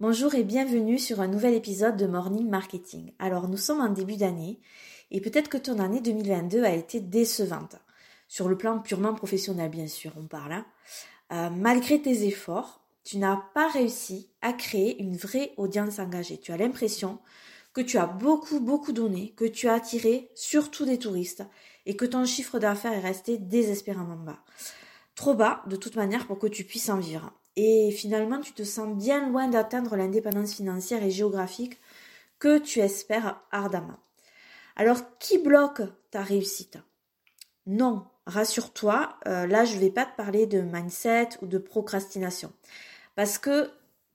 Bonjour et bienvenue sur un nouvel épisode de Morning Marketing. Alors nous sommes en début d'année et peut-être que ton année 2022 a été décevante. Sur le plan purement professionnel bien sûr, on parle. Hein. Euh, malgré tes efforts, tu n'as pas réussi à créer une vraie audience engagée. Tu as l'impression que tu as beaucoup beaucoup donné, que tu as attiré surtout des touristes et que ton chiffre d'affaires est resté désespérément bas. Trop bas de toute manière pour que tu puisses en vivre et finalement tu te sens bien loin d'atteindre l'indépendance financière et géographique que tu espères ardemment. Alors qui bloque ta réussite? Non, rassure-toi, euh, là je ne vais pas te parler de mindset ou de procrastination parce que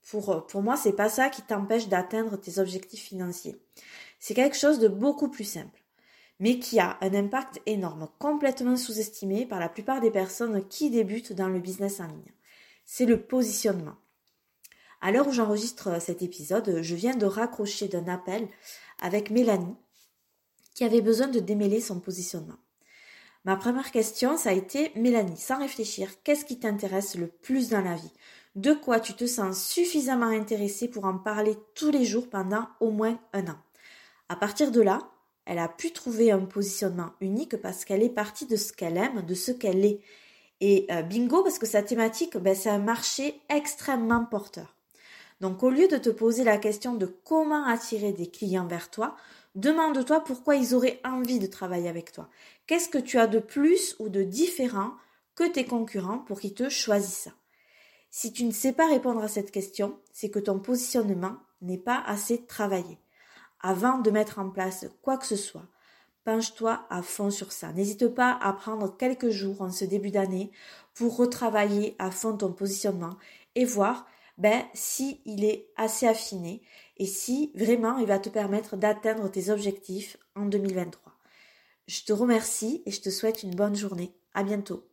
pour, pour moi c'est pas ça qui t'empêche d'atteindre tes objectifs financiers. C'est quelque chose de beaucoup plus simple mais qui a un impact énorme, complètement sous-estimé par la plupart des personnes qui débutent dans le business en ligne c'est le positionnement. À l'heure où j'enregistre cet épisode, je viens de raccrocher d'un appel avec Mélanie qui avait besoin de démêler son positionnement. Ma première question, ça a été Mélanie, sans réfléchir, qu'est-ce qui t'intéresse le plus dans la vie? De quoi tu te sens suffisamment intéressée pour en parler tous les jours pendant au moins un an? À partir de là, elle a pu trouver un positionnement unique parce qu'elle est partie de ce qu'elle aime, de ce qu'elle est. Et euh, bingo, parce que sa thématique, ben, c'est un marché extrêmement porteur. Donc au lieu de te poser la question de comment attirer des clients vers toi, demande-toi pourquoi ils auraient envie de travailler avec toi. Qu'est-ce que tu as de plus ou de différent que tes concurrents pour qu'ils te choisissent? Si tu ne sais pas répondre à cette question, c'est que ton positionnement n'est pas assez travaillé. Avant de mettre en place quoi que ce soit, penche-toi à fond sur ça. N'hésite pas à prendre quelques jours en ce début d'année pour retravailler à fond ton positionnement et voir ben, si il est assez affiné et si vraiment il va te permettre d'atteindre tes objectifs en 2023. Je te remercie et je te souhaite une bonne journée. À bientôt.